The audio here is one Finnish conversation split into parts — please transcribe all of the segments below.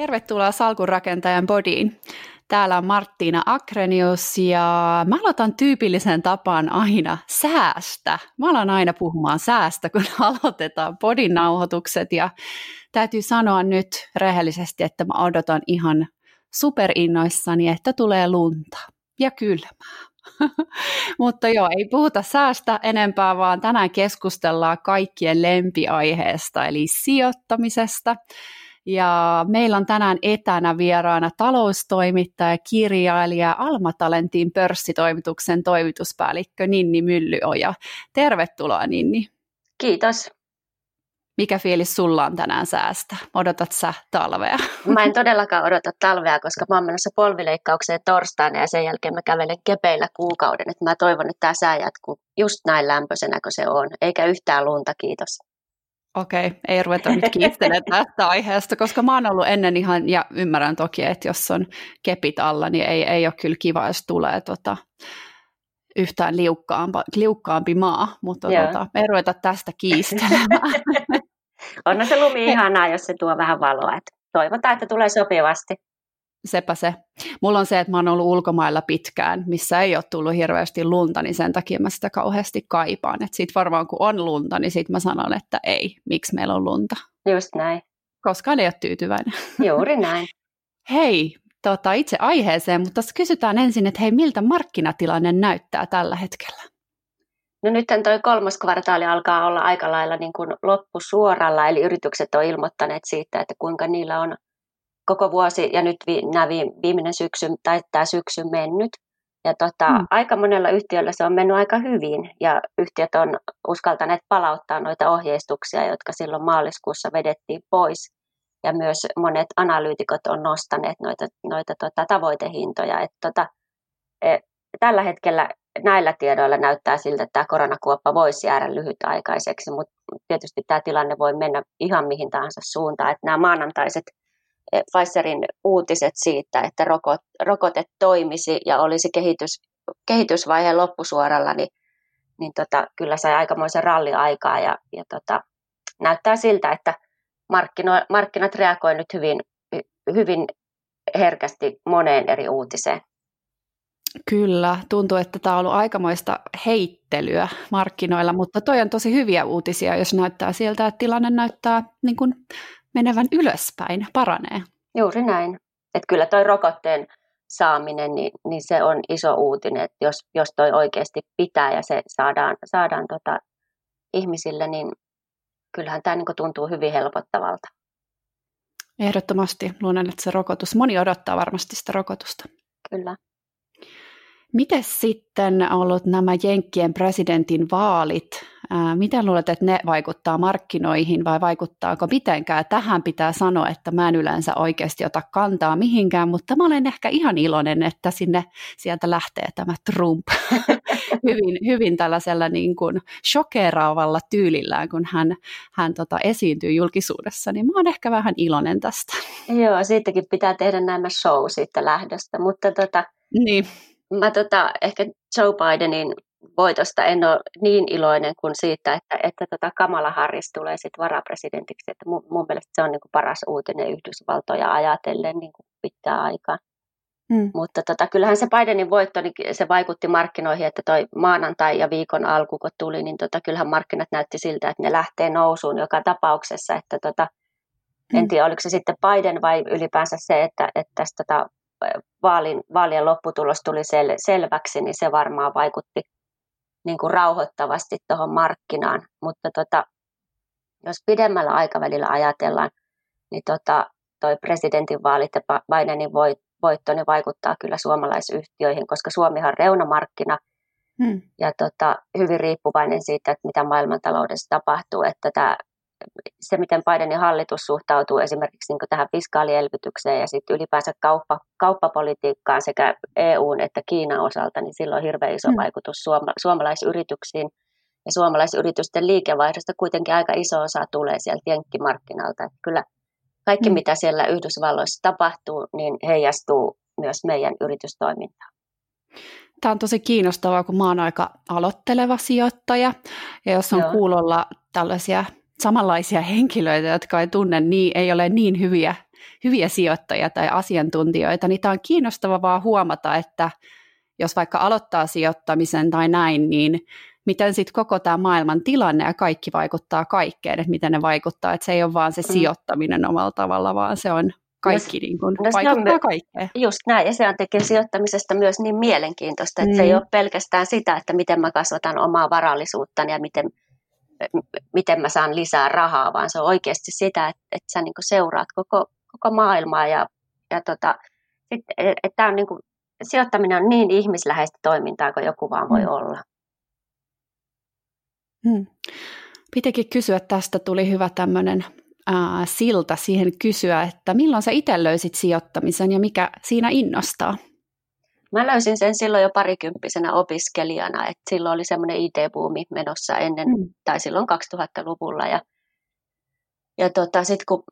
Tervetuloa Salkunrakentajan bodiin. Täällä on Marttiina Akrenius ja mä aloitan tyypillisen tapaan aina säästä. Mä alan aina puhumaan säästä, kun aloitetaan bodin nauhoitukset ja täytyy sanoa nyt rehellisesti, että mä odotan ihan superinnoissani, että tulee lunta ja kylmää. Mutta joo, ei puhuta säästä enempää, vaan tänään keskustellaan kaikkien lempiaiheesta, eli sijoittamisesta. Ja meillä on tänään etänä vieraana taloustoimittaja, kirjailija, Alma Talentin pörssitoimituksen toimituspäällikkö Ninni Myllyoja. Tervetuloa Ninni. Kiitos. Mikä fiilis sulla on tänään säästä? Odotat sä talvea? Mä en todellakaan odota talvea, koska mä oon menossa polvileikkaukseen torstaina ja sen jälkeen mä kävelen kepeillä kuukauden. Et mä toivon, että tämä sää jatkuu just näin lämpöisenä kuin se on, eikä yhtään lunta, kiitos. Okei, ei ruveta nyt kiistelemään tästä aiheesta, koska mä oon ollut ennen ihan, ja ymmärrän toki, että jos on kepit alla, niin ei, ei ole kyllä kiva, jos tulee tota, yhtään liukkaampi, liukkaampi maa, mutta tota, ei ruveta tästä kiistelemään. Onhan se lumi ihanaa, jos se tuo vähän valoa. Että toivotaan, että tulee sopivasti. Sepä se. Mulla on se, että mä oon ollut ulkomailla pitkään, missä ei ole tullut hirveästi lunta, niin sen takia mä sitä kauheasti kaipaan. Että sit varmaan kun on lunta, niin sit mä sanon, että ei, miksi meillä on lunta. Just näin. Koskaan ei ole tyytyväinen. Juuri näin. Hei, tota, itse aiheeseen, mutta kysytään ensin, että hei, miltä markkinatilanne näyttää tällä hetkellä? No nyt toi kolmas kvartaali alkaa olla aika lailla niin kuin loppusuoralla, eli yritykset on ilmoittaneet siitä, että kuinka niillä on koko vuosi ja nyt vi, nämä viimeinen syksy tai tämä syksy mennyt. Ja tota, mm. aika monella yhtiöllä se on mennyt aika hyvin ja yhtiöt on uskaltaneet palauttaa noita ohjeistuksia, jotka silloin maaliskuussa vedettiin pois. Ja myös monet analyytikot on nostaneet noita, noita tota, tavoitehintoja. Et tota, et, tällä hetkellä näillä tiedoilla näyttää siltä, että tämä koronakuoppa voisi jäädä lyhytaikaiseksi, mutta tietysti tämä tilanne voi mennä ihan mihin tahansa suuntaan. Että nämä maanantaiset Pfizerin uutiset siitä, että rokot, rokote toimisi ja olisi kehitys, kehitysvaiheen loppusuoralla, niin, niin tota, kyllä sai aikamoisen ralliaikaa ja, ja tota, näyttää siltä, että markkino, markkinat reagoivat nyt hyvin, hyvin herkästi moneen eri uutiseen. Kyllä, tuntuu, että tämä on ollut aikamoista heittelyä markkinoilla, mutta toi on tosi hyviä uutisia, jos näyttää sieltä, että tilanne näyttää niin kuin menevän ylöspäin, paranee. Juuri näin. Että kyllä toi rokotteen saaminen, niin, niin se on iso uutinen, että jos, jos toi oikeasti pitää ja se saadaan, saadaan tota ihmisille, niin kyllähän tämä niin tuntuu hyvin helpottavalta. Ehdottomasti luulen, että se rokotus, moni odottaa varmasti sitä rokotusta. Kyllä. Miten sitten ollut nämä Jenkkien presidentin vaalit? Miten luulet, että ne vaikuttaa markkinoihin vai vaikuttaako mitenkään? Tähän pitää sanoa, että mä en yleensä oikeasti ota kantaa mihinkään, mutta mä olen ehkä ihan iloinen, että sinne sieltä lähtee tämä Trump hyvin, hyvin tällaisella niin kuin shokeraavalla tyylillään, kun hän, hän tota esiintyy julkisuudessa, niin mä olen ehkä vähän iloinen tästä. Joo, siitäkin pitää tehdä nämä show siitä lähdöstä, mutta tota, niin mä tota, ehkä Joe Bidenin voitosta en ole niin iloinen kuin siitä, että, että tota Kamala Harris tulee sitten varapresidentiksi. Että mun, mun mielestä se on niin kuin paras uutinen Yhdysvaltoja ajatellen niin kuin pitkää aikaa. Mm. Mutta tota, kyllähän se Bidenin voitto, niin se vaikutti markkinoihin, että toi maanantai ja viikon alku, kun tuli, niin tota, kyllähän markkinat näytti siltä, että ne lähtee nousuun joka tapauksessa. Että tota, mm. En tiedä, oliko se sitten Biden vai ylipäänsä se, että, että tästä tota, vaalin, vaalien lopputulos tuli sel, selväksi, niin se varmaan vaikutti niin kuin rauhoittavasti tuohon markkinaan. Mutta tota, jos pidemmällä aikavälillä ajatellaan, niin tota, toi presidentinvaalit ja Bidenin voitto niin vaikuttaa kyllä suomalaisyhtiöihin, koska Suomihan on reunamarkkina hmm. ja tota, hyvin riippuvainen siitä, että mitä maailmantaloudessa tapahtuu. Että tämä se, miten Bidenin hallitus suhtautuu esimerkiksi niin tähän fiskaalielvytykseen ja sitten ylipäänsä kauppa, kauppapolitiikkaan sekä EUn että Kiinan osalta, niin sillä on hirveän iso mm. vaikutus suoma, suomalaisyrityksiin. Ja suomalaisyritysten liikevaihdosta kuitenkin aika iso osa tulee sieltä jenkkimarkkinalta. Että kyllä kaikki, mm. mitä siellä Yhdysvalloissa tapahtuu, niin heijastuu myös meidän yritystoimintaan. Tämä on tosi kiinnostavaa, kun mä oon aika aloitteleva sijoittaja, ja jos on Joo. kuulolla tällaisia samanlaisia henkilöitä, jotka ei tunne niin, ei ole niin hyviä hyviä sijoittajia tai asiantuntijoita, niin tämä on kiinnostavaa vaan huomata, että jos vaikka aloittaa sijoittamisen tai näin, niin miten sitten koko tämä maailman tilanne ja kaikki vaikuttaa kaikkeen, että miten ne vaikuttaa, että se ei ole vaan se mm. sijoittaminen omalla tavalla, vaan se on kaikki no, niin kuin, no, vaikuttaa on, kaikkeen. Just näin, ja se tekee sijoittamisesta myös niin mielenkiintoista, että mm. se ei mm. ole pelkästään sitä, että miten mä kasvatan omaa varallisuuttani ja miten, miten mä saan lisää rahaa, vaan se on oikeasti sitä, että, että sä niin seuraat koko, koko maailmaa ja, ja tota, sit, että on niin kuin, sijoittaminen on niin ihmisläheistä toimintaa kuin joku vaan voi mm. olla. Hmm. Pitikin kysyä, tästä tuli hyvä tämmöinen äh, silta siihen kysyä, että milloin sä itse löysit sijoittamisen ja mikä siinä innostaa? Mä löysin sen silloin jo parikymppisenä opiskelijana, että silloin oli semmoinen IT-buumi menossa ennen, mm. tai silloin 2000-luvulla. Ja, ja tota, sitten kun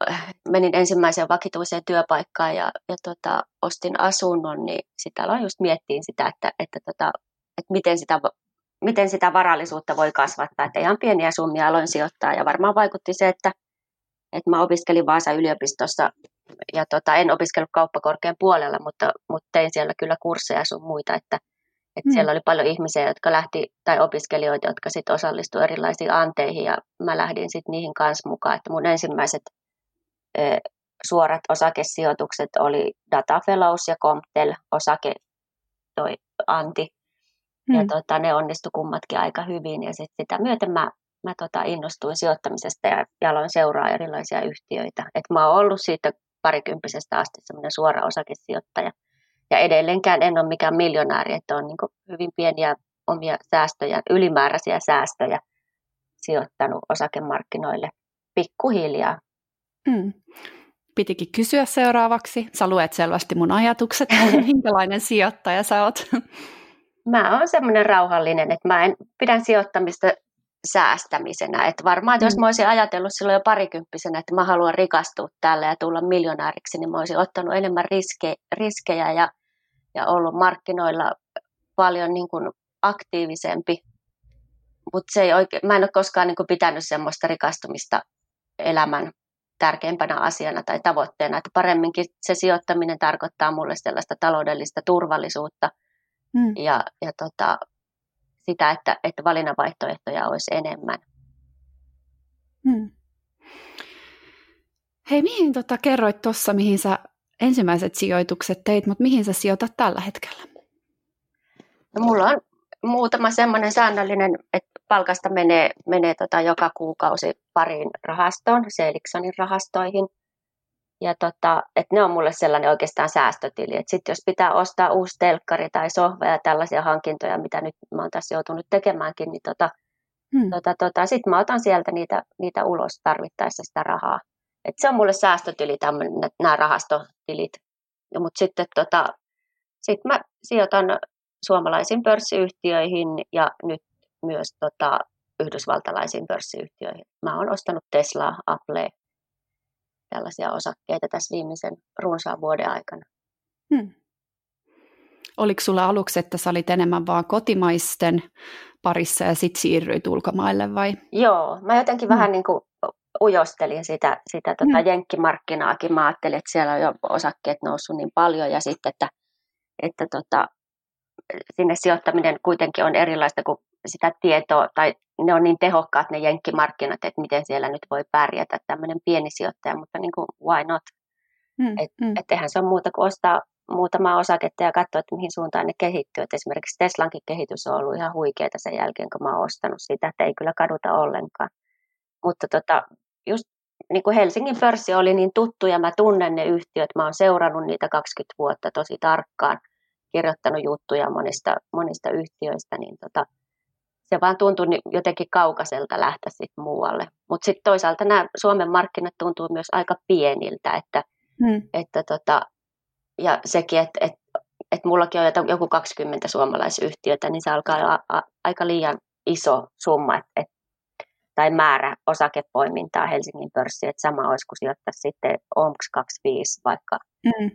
menin ensimmäiseen vakituiseen työpaikkaan ja, ja tota, ostin asunnon, niin sitä aloin just miettiin sitä, että, että, tota, että miten, sitä, miten sitä varallisuutta voi kasvattaa. Että ihan pieniä summia aloin sijoittaa ja varmaan vaikutti se, että että mä opiskelin Vaasan yliopistossa ja tota, en opiskellut kauppakorkean puolella, mutta, mutta tein siellä kyllä kursseja sun muita, että, että mm. siellä oli paljon ihmisiä, jotka lähti, tai opiskelijoita, jotka sitten osallistuivat erilaisiin anteihin ja mä lähdin sitten niihin kanssa mukaan, että mun ensimmäiset e, suorat osakesijoitukset oli Data Fellows ja Comptel osake toi anti. Mm. Ja tota, ne onnistu kummatkin aika hyvin ja sitten sitä myöten mä mä tota innostuin sijoittamisesta ja, ja aloin seuraa erilaisia yhtiöitä. Et mä oon ollut siitä parikymppisestä asti semmoinen suora osakesijoittaja. Ja edelleenkään en ole mikään miljonääri, että on niin hyvin pieniä omia säästöjä, ylimääräisiä säästöjä sijoittanut osakemarkkinoille pikkuhiljaa. Hmm. Pitikin kysyä seuraavaksi. Sä luet selvästi mun ajatukset. Minkälainen sijoittaja sä oot? Mä oon semmoinen rauhallinen, että mä en pidän sijoittamista säästämisenä. Että varmaan, että jos mm. mä olisin ajatellut silloin jo parikymppisenä, että mä haluan rikastua tällä ja tulla miljonääriksi, niin mä olisin ottanut enemmän riske, riskejä ja, ja ollut markkinoilla paljon niin kuin aktiivisempi. Mutta se ei oikein, mä en ole koskaan niin kuin pitänyt semmoista rikastumista elämän tärkeimpänä asiana tai tavoitteena, että paremminkin se sijoittaminen tarkoittaa mulle sellaista taloudellista turvallisuutta mm. ja, ja tota, sitä, että, että valinnanvaihtoehtoja olisi enemmän. Hmm. Hei, mihin tota, kerroit tuossa, mihin sä ensimmäiset sijoitukset teit, mutta mihin sä sijoitat tällä hetkellä? No, mulla on muutama semmoinen säännöllinen, että palkasta menee, menee tota joka kuukausi pariin rahastoon, Seeliksonin rahastoihin – ja tota, että ne on mulle sellainen oikeastaan säästötili. Sitten jos pitää ostaa uusi telkkari tai sohva ja tällaisia hankintoja, mitä nyt mä oon tässä joutunut tekemäänkin, niin tota, hmm. tota, tota, sitten mä otan sieltä niitä, niitä ulos tarvittaessa sitä rahaa. Et se on mulle säästötili, nämä rahastotilit. Mutta sitten tota, sit mä sijoitan suomalaisiin pörssiyhtiöihin ja nyt myös tota, yhdysvaltalaisiin pörssiyhtiöihin. Mä oon ostanut Teslaa, Applea, tällaisia osakkeita tässä viimeisen runsaan vuoden aikana. Hmm. Oliko sulla aluksi, että sä olit enemmän vaan kotimaisten parissa ja sitten siirryit ulkomaille vai? Joo, mä jotenkin hmm. vähän niin kuin ujostelin sitä, sitä tota hmm. jenkkimarkkinaakin. Mä ajattelin, että siellä on jo osakkeet noussut niin paljon ja sitten, että, että tota, sinne sijoittaminen kuitenkin on erilaista kuin sitä tietoa, tai ne on niin tehokkaat ne jenkkimarkkinat, että miten siellä nyt voi pärjätä tämmöinen pieni sijoittaja, mutta niin kuin why not? Mm, et, mm. Et eihän se ole muuta kuin ostaa muutama osaketta ja katsoa, että mihin suuntaan ne kehittyy. Et esimerkiksi Teslankin kehitys on ollut ihan huikeaa sen jälkeen, kun mä oon ostanut sitä, että ei kyllä kaduta ollenkaan. Mutta tota, just niin kuin Helsingin pörssi oli niin tuttu ja mä tunnen ne yhtiöt, mä oon seurannut niitä 20 vuotta tosi tarkkaan, kirjoittanut juttuja monista, monista yhtiöistä, niin tota, se vaan tuntui jotenkin kaukaiselta lähteä sitten muualle. Mutta sitten toisaalta nämä Suomen markkinat tuntuu myös aika pieniltä, että, hmm. että tota, ja sekin, että et, et mullakin on joku 20 suomalaisyhtiötä, niin se alkaa olla a, aika liian iso summa et, et, tai määrä osakepoimintaa Helsingin pörssiin, että sama olisi kuin sijoittaa sitten OMX 25 vaikka hmm.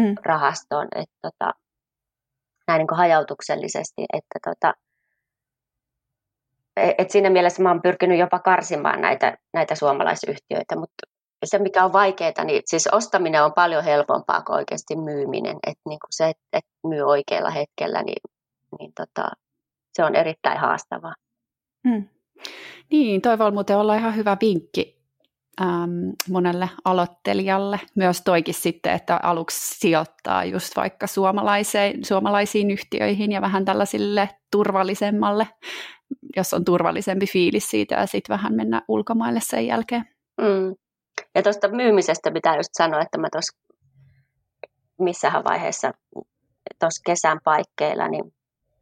Hmm. rahastoon, että tota, näin niin hajautuksellisesti, että tota, et siinä mielessä mä oon pyrkinyt jopa karsimaan näitä, näitä suomalaisyhtiöitä, mutta se, mikä on vaikeaa, niin siis ostaminen on paljon helpompaa kuin oikeasti myyminen. Että niin kuin se, että myy oikealla hetkellä, niin, niin tota, se on erittäin haastavaa. Hmm. Niin, toi voi muuten olla ihan hyvä vinkki äm, monelle aloittelijalle. Myös toikin sitten, että aluksi sijoittaa just vaikka suomalaisiin, suomalaisiin yhtiöihin ja vähän tällaisille turvallisemmalle, jos on turvallisempi fiilis siitä ja sitten vähän mennä ulkomaille sen jälkeen. Mm. Ja tuosta myymisestä pitää just sanoa, että mä tuossa missähän vaiheessa tuossa kesän paikkeilla, niin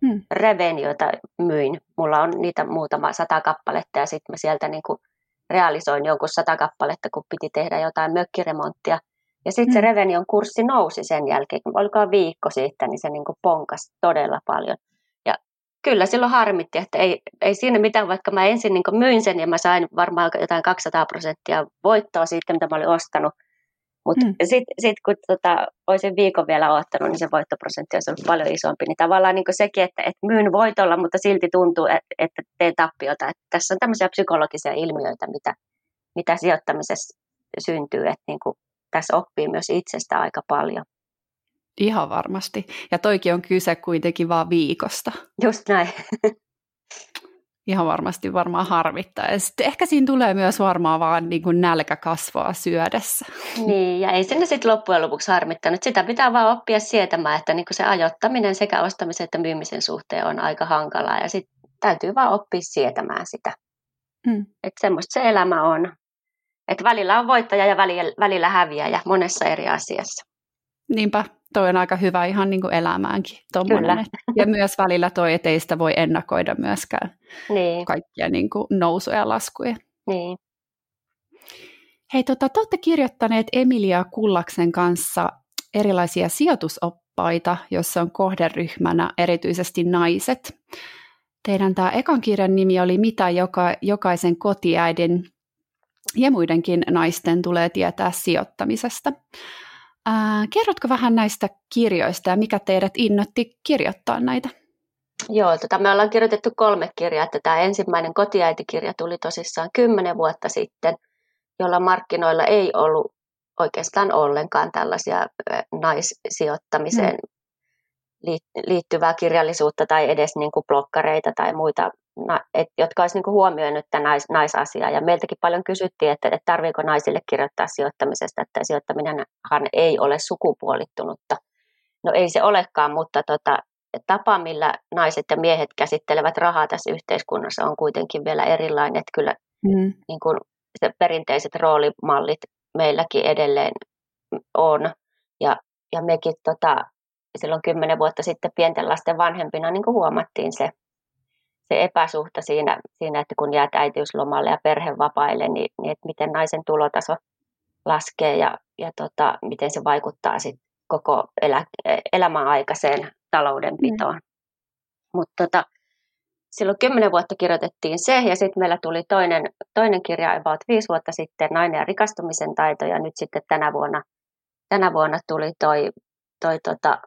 hmm. revenioita myin. Mulla on niitä muutama sata kappaletta ja sitten mä sieltä niin kuin realisoin jonkun sata kappaletta, kun piti tehdä jotain mökkiremonttia. Ja sitten se Revenion kurssi nousi sen jälkeen, kun olikohan viikko siitä, niin se niin kuin ponkasi todella paljon. Ja kyllä silloin harmitti, että ei, ei siinä mitään, vaikka mä ensin niin myin sen ja mä sain varmaan jotain 200 prosenttia voittoa siitä, mitä mä olin ostanut, mutta mm. sitten sit, kun tota, olisin viikon vielä ottanut, niin se voittoprosentti olisi ollut paljon isompi. Niin tavallaan niin sekin, että, että myyn voitolla, mutta silti tuntuu, että, että teen tappiota. Että tässä on tämmöisiä psykologisia ilmiöitä, mitä, mitä sijoittamisessa syntyy. Että niin kuin, tässä oppii myös itsestä aika paljon. Ihan varmasti. Ja toikin on kyse kuitenkin vaan viikosta. Just näin. ihan varmasti varmaan harmittaa. Ja sitten ehkä siinä tulee myös varmaan vaan niin kuin nälkä kasvaa syödessä. Niin, ja ei sinne sitten loppujen lopuksi harmittanut. Sitä pitää vaan oppia sietämään, että niin kuin se ajoittaminen sekä ostamisen että myymisen suhteen on aika hankalaa. Ja sitten täytyy vaan oppia sietämään sitä. Mm. Että semmoista se elämä on. Että välillä on voittaja ja välillä, välillä häviäjä monessa eri asiassa. Niinpä, toi on aika hyvä ihan niin kuin elämäänkin. Tommonen. Ja myös välillä toi, että ei sitä voi ennakoida myöskään niin. kaikkia niin kuin nousuja ja laskuja. Niin. Hei, tota, te olette kirjoittaneet Emilia Kullaksen kanssa erilaisia sijoitusoppaita, joissa on kohderyhmänä erityisesti naiset. Teidän tämä ekan kirjan nimi oli Mitä joka, jokaisen kotiäidin ja muidenkin naisten tulee tietää sijoittamisesta. Ää, kerrotko vähän näistä kirjoista ja mikä teidät innotti kirjoittaa näitä? Joo, tota, me ollaan kirjoitettu kolme kirjaa. Että tämä ensimmäinen kotiäitikirja tuli tosissaan kymmenen vuotta sitten, jolla markkinoilla ei ollut oikeastaan ollenkaan tällaisia naissijoittamiseen mm. liittyvää kirjallisuutta tai edes niin kuin blokkareita tai muita et, jotka olisivat niin huomioinut tämän nais, naisasiaa. Ja meiltäkin paljon kysyttiin, että, että tarviiko naisille kirjoittaa sijoittamisesta, että sijoittaminenhan ei ole sukupuolittunutta. No ei se olekaan, mutta tota, tapa, millä naiset ja miehet käsittelevät rahaa tässä yhteiskunnassa on kuitenkin vielä erilainen. Että kyllä mm. niin kuin se perinteiset roolimallit meilläkin edelleen on. Ja, ja mekin tota, silloin kymmenen vuotta sitten pienten lasten vanhempina niin kuin huomattiin se, se epäsuhta siinä, siinä, että kun jäät äitiyslomalle ja perhevapaille, niin, niin että miten naisen tulotaso laskee ja, ja tota, miten se vaikuttaa sit koko elä, elämän aikaiseen taloudenpitoon. Mm. Mutta tota, silloin kymmenen vuotta kirjoitettiin se, ja sitten meillä tuli toinen, toinen kirja about viisi vuotta sitten, Nainen ja rikastumisen taito, ja nyt sitten tänä vuonna, tänä vuonna tuli toi, toi tota,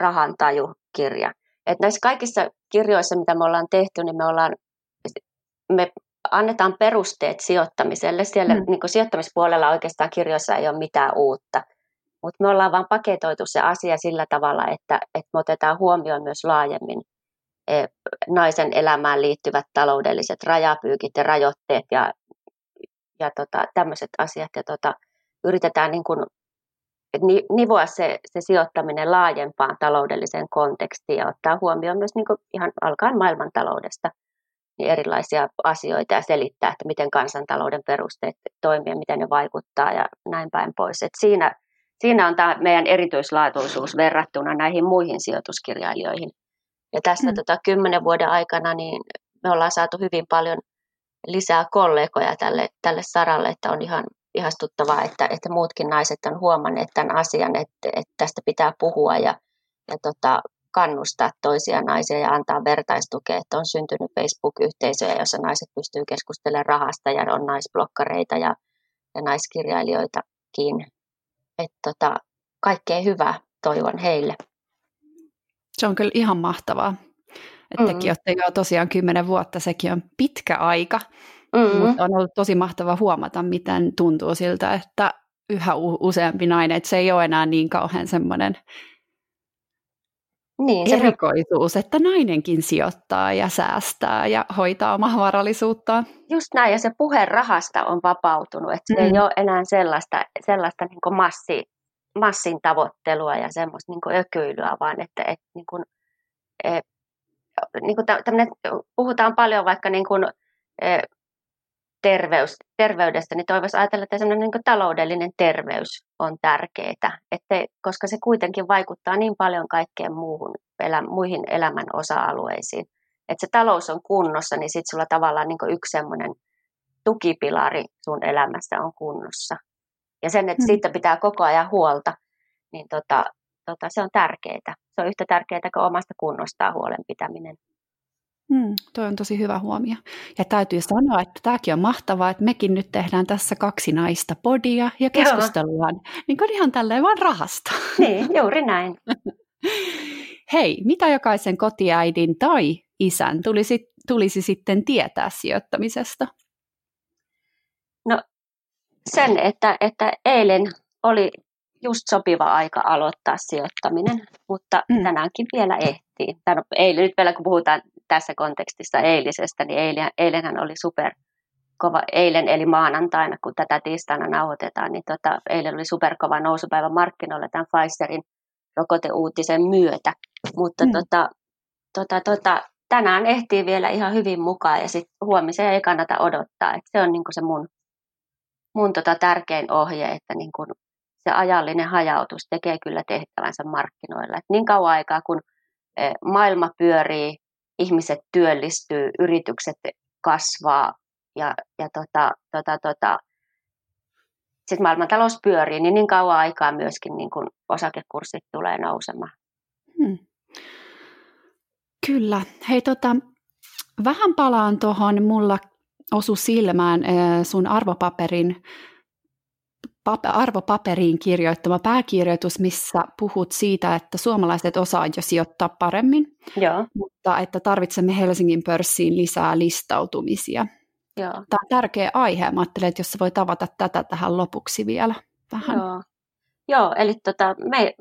rahantaju-kirja. Et näissä kaikissa kirjoissa, mitä me ollaan tehty, niin me ollaan me annetaan perusteet sijoittamiselle. Siellä mm. niin sijoittamispuolella oikeastaan kirjoissa ei ole mitään uutta. Mutta me ollaan vain paketoitu se asia sillä tavalla, että, että me otetaan huomioon myös laajemmin e, naisen elämään liittyvät taloudelliset rajapyykit ja rajoitteet ja, ja tota, tämmöiset asiat. Ja tota, yritetään niin kuin nivoa se, se sijoittaminen laajempaan taloudelliseen kontekstiin ja ottaa huomioon myös niin ihan alkaen maailmantaloudesta niin erilaisia asioita ja selittää, että miten kansantalouden perusteet toimii miten ne vaikuttaa ja näin päin pois. Et siinä, siinä on tämä meidän erityislaatuisuus verrattuna näihin muihin sijoituskirjailijoihin. Ja tässä mm. tota, kymmenen vuoden aikana niin me ollaan saatu hyvin paljon lisää kollegoja tälle, tälle saralle, että on ihan ihastuttavaa, että, että muutkin naiset on huomanneet tämän asian, että, että tästä pitää puhua ja, ja tota, kannustaa toisia naisia ja antaa vertaistukea, että on syntynyt Facebook-yhteisöjä, jossa naiset pystyy keskustelemaan rahasta ja on naisblokkareita ja, ja naiskirjailijoitakin. Että tota, kaikkea hyvää toivon heille. Se on kyllä ihan mahtavaa. Että mm-hmm. tekin olette jo tosiaan kymmenen vuotta, sekin on pitkä aika. Mm-hmm. Mutta on ollut tosi mahtava huomata, miten tuntuu siltä, että yhä useampi nainen, että se ei ole enää niin kauhean semmoinen niin, erikoisuus, että nainenkin sijoittaa ja säästää ja hoitaa omaa varallisuuttaan. Just näin, ja se puhe rahasta on vapautunut, että se mm. ei ole enää sellaista, sellaista niin massi, massin tavoittelua ja semmoista niin ökyilyä, vaan että, että niin kuin, e, niin kuin puhutaan paljon vaikka niin kuin, e, terveys, terveydestä, niin toivoisi ajatella, että niin kuin taloudellinen terveys on tärkeää, että, koska se kuitenkin vaikuttaa niin paljon kaikkeen muuhun, elä, muihin elämän osa-alueisiin. Että se talous on kunnossa, niin sitten sulla tavallaan niin yksi semmoinen tukipilari sun elämässä on kunnossa. Ja sen, että mm. siitä pitää koko ajan huolta, niin tota, tota, se on tärkeää. Se on yhtä tärkeää kuin omasta kunnostaan huolen pitäminen. Mm, toi on tosi hyvä huomio. Ja täytyy sanoa, että tämäkin on mahtavaa, että mekin nyt tehdään tässä kaksi naista podia ja keskustellaan niin kuin ihan tälleen vaan rahasta. Niin, juuri näin. Hei, mitä jokaisen kotiäidin tai isän tulisi, tulisi sitten tietää sijoittamisesta? No sen, että, että eilen oli just sopiva aika aloittaa sijoittaminen, mutta mm. tänäänkin vielä ehtii. Tän, eilen, nyt vielä kun puhutaan tässä kontekstissa eilisestä, niin eilen, eilenhän oli super kova, eilen eli maanantaina, kun tätä tiistaina nauhoitetaan, niin tota, eilen oli superkova nousupäivä markkinoilla tämän Pfizerin rokoteuutisen myötä. Mutta mm. tota, tota, tota, tänään ehtii vielä ihan hyvin mukaan ja sitten huomiseen ei kannata odottaa. Et se on niinku se mun, mun tota tärkein ohje, että niinku se ajallinen hajautus tekee kyllä tehtävänsä markkinoilla. Et niin kauan aikaa, kun e, maailma pyörii, ihmiset työllistyy, yritykset kasvaa ja, ja tota, tota, tota, sitten maailmantalous pyörii, niin niin kauan aikaa myöskin niin kun osakekurssit tulee nousemaan. Hmm. Kyllä. Hei, tota, vähän palaan tuohon, mulla osu silmään sun arvopaperin arvopaperiin kirjoittama pääkirjoitus, missä puhut siitä, että suomalaiset osaa jo sijoittaa paremmin, Joo. mutta että tarvitsemme Helsingin pörssiin lisää listautumisia. Joo. Tämä on tärkeä aihe. Mä ajattelen, että jos voit avata tätä tähän lopuksi vielä vähän. Joo, Joo eli tota, me,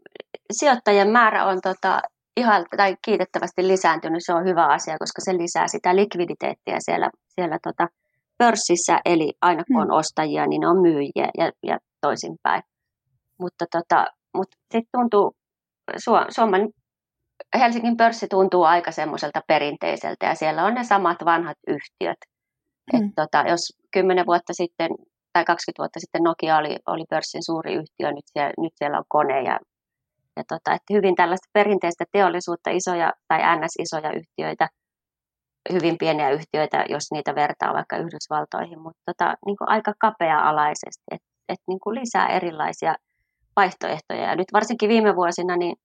sijoittajien määrä on tota, ihan tai kiitettävästi lisääntynyt. Se on hyvä asia, koska se lisää sitä likviditeettiä siellä, siellä tota, pörssissä. Eli aina kun hmm. on ostajia, niin ne on myyjiä ja, ja toisinpäin. Mutta tota, mut sitten tuntuu, Suomen Helsingin pörssi tuntuu aika semmoiselta perinteiseltä ja siellä on ne samat vanhat yhtiöt. Mm. Et tota, jos 10 vuotta sitten tai 20 vuotta sitten Nokia oli, oli pörssin suuri yhtiö, nyt siellä, nyt siellä on kone ja, ja tota, että hyvin tällaista perinteistä teollisuutta, isoja tai NS-isoja yhtiöitä, hyvin pieniä yhtiöitä, jos niitä vertaa vaikka Yhdysvaltoihin, mutta tota, niin kuin aika kapea-alaisesti, että et niin kuin lisää erilaisia vaihtoehtoja. Ja nyt varsinkin viime vuosina, niin,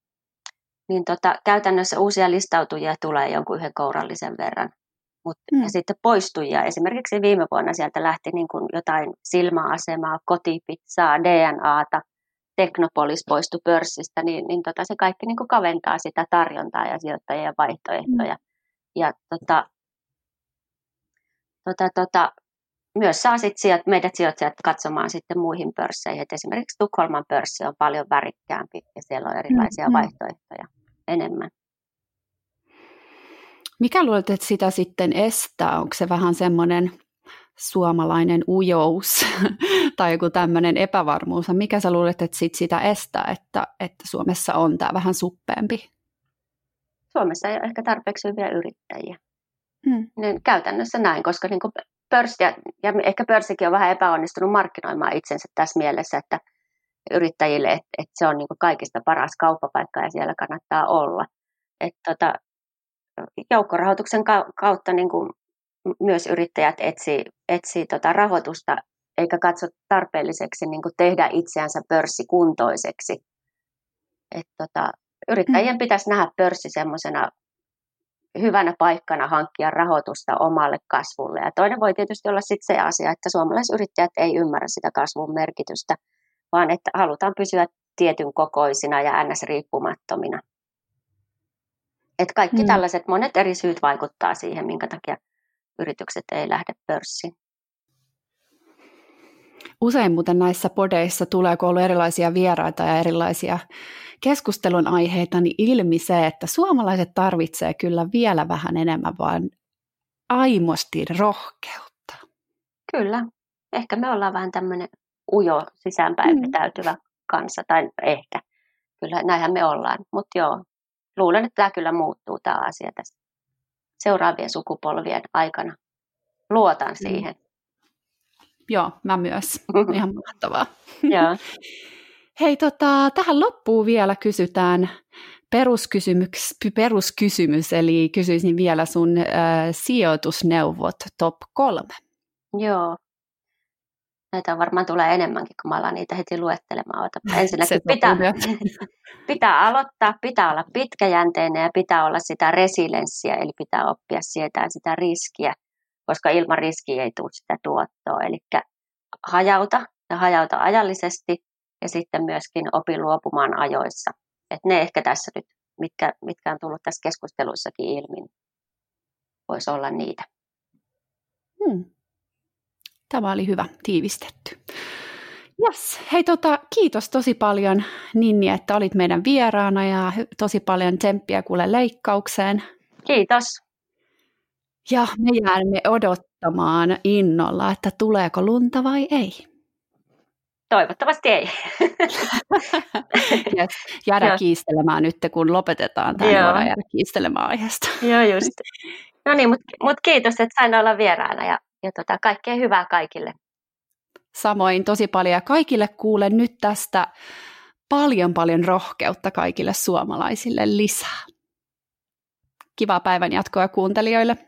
niin tota, käytännössä uusia listautujia tulee jonkun yhden kourallisen verran mutta mm. ja sitten poistujia. Esimerkiksi viime vuonna sieltä lähti niin kuin jotain silmäasemaa, kotipizzaa, DNAta, Teknopolis poistui pörssistä, niin, niin tota, se kaikki niin kuin kaventaa sitä tarjontaa ja sijoittajien vaihtoehtoja. Mm. Ja tota, tota, tota, myös saa sit sijat, meidät sijoittajat katsomaan sitten muihin pörsseihin. Et esimerkiksi Tukholman pörssi on paljon värikkäämpi ja siellä on erilaisia mm. vaihtoehtoja enemmän. Mikä luulet, että sitä sitten estää? Onko se vähän semmoinen suomalainen ujous tai joku tämmöinen epävarmuus? Mikä sä luulet, että sit sitä estää, että, että Suomessa on tämä vähän suppeempi? Suomessa ei ole ehkä tarpeeksi hyviä yrittäjiä. Hmm. Niin käytännössä näin, koska niin pörssi, ja, ja ehkä pörssikin on vähän epäonnistunut markkinoimaan itsensä tässä mielessä, että yrittäjille, että, että se on niin kaikista paras kauppapaikka ja siellä kannattaa olla. Että tota, joukkorahoituksen kautta niin kuin myös yrittäjät etsii, etsii tota rahoitusta eikä katso tarpeelliseksi niin kuin tehdä itseänsä pörssikuntoiseksi. Et tota, yrittäjien mm. pitäisi nähdä pörssi semmoisena hyvänä paikkana hankkia rahoitusta omalle kasvulle. Ja toinen voi tietysti olla sitten se asia, että suomalaisyrittäjät ei ymmärrä sitä kasvun merkitystä, vaan että halutaan pysyä tietyn kokoisina ja ns. riippumattomina. Et kaikki mm. tällaiset monet eri syyt vaikuttaa siihen, minkä takia yritykset ei lähde pörssiin. Usein muuten näissä podeissa tulee, kun on ollut erilaisia vieraita ja erilaisia keskustelun aiheita, niin ilmi se, että suomalaiset tarvitsee kyllä vielä vähän enemmän vaan aimosti rohkeutta. Kyllä. Ehkä me ollaan vähän tämmöinen ujo sisäänpäin mm. täytyvä kanssa, tai ehkä. Kyllä näinhän me ollaan. Mutta joo, luulen, että tämä kyllä muuttuu tämä asia tässä seuraavien sukupolvien aikana. Luotan mm. siihen. Joo, mä myös. Ihan mahtavaa. Hei, tota, tähän loppuun vielä kysytään peruskysymys, peruskysymys, eli kysyisin vielä sun äh, sijoitusneuvot top kolme. Joo. Näitä varmaan tulee enemmänkin, kun mä alan niitä heti luettelemaan. Ota, ensinnäkin pitää, pitää aloittaa, pitää olla pitkäjänteinen ja pitää olla sitä resilienssiä, eli pitää oppia sietään sitä riskiä, koska ilman riskiä ei tule sitä tuottoa. Eli hajauta ja hajauta ajallisesti ja sitten myöskin opi luopumaan ajoissa. Et ne ehkä tässä nyt, mitkä, mitkä on tullut tässä keskusteluissakin ilmi, niin voisi olla niitä. Hmm. Tämä oli hyvä, tiivistetty. Yes. Hei, tota, kiitos tosi paljon Ninni, että olit meidän vieraana ja tosi paljon tsemppiä kuule leikkaukseen. Kiitos. Ja me jäämme odottamaan innolla, että tuleeko lunta vai ei. Toivottavasti ei. yes. Jäädä kiistelemään nyt, kun lopetetaan tämä Joo. jäädä kiistelemään aiheesta. Joo, just. No niin, mutta mut kiitos, että sain olla vieraana ja, ja tota, kaikkea hyvää kaikille. Samoin tosi paljon ja kaikille kuulen nyt tästä paljon paljon rohkeutta kaikille suomalaisille lisää. Kivaa päivän jatkoa kuuntelijoille.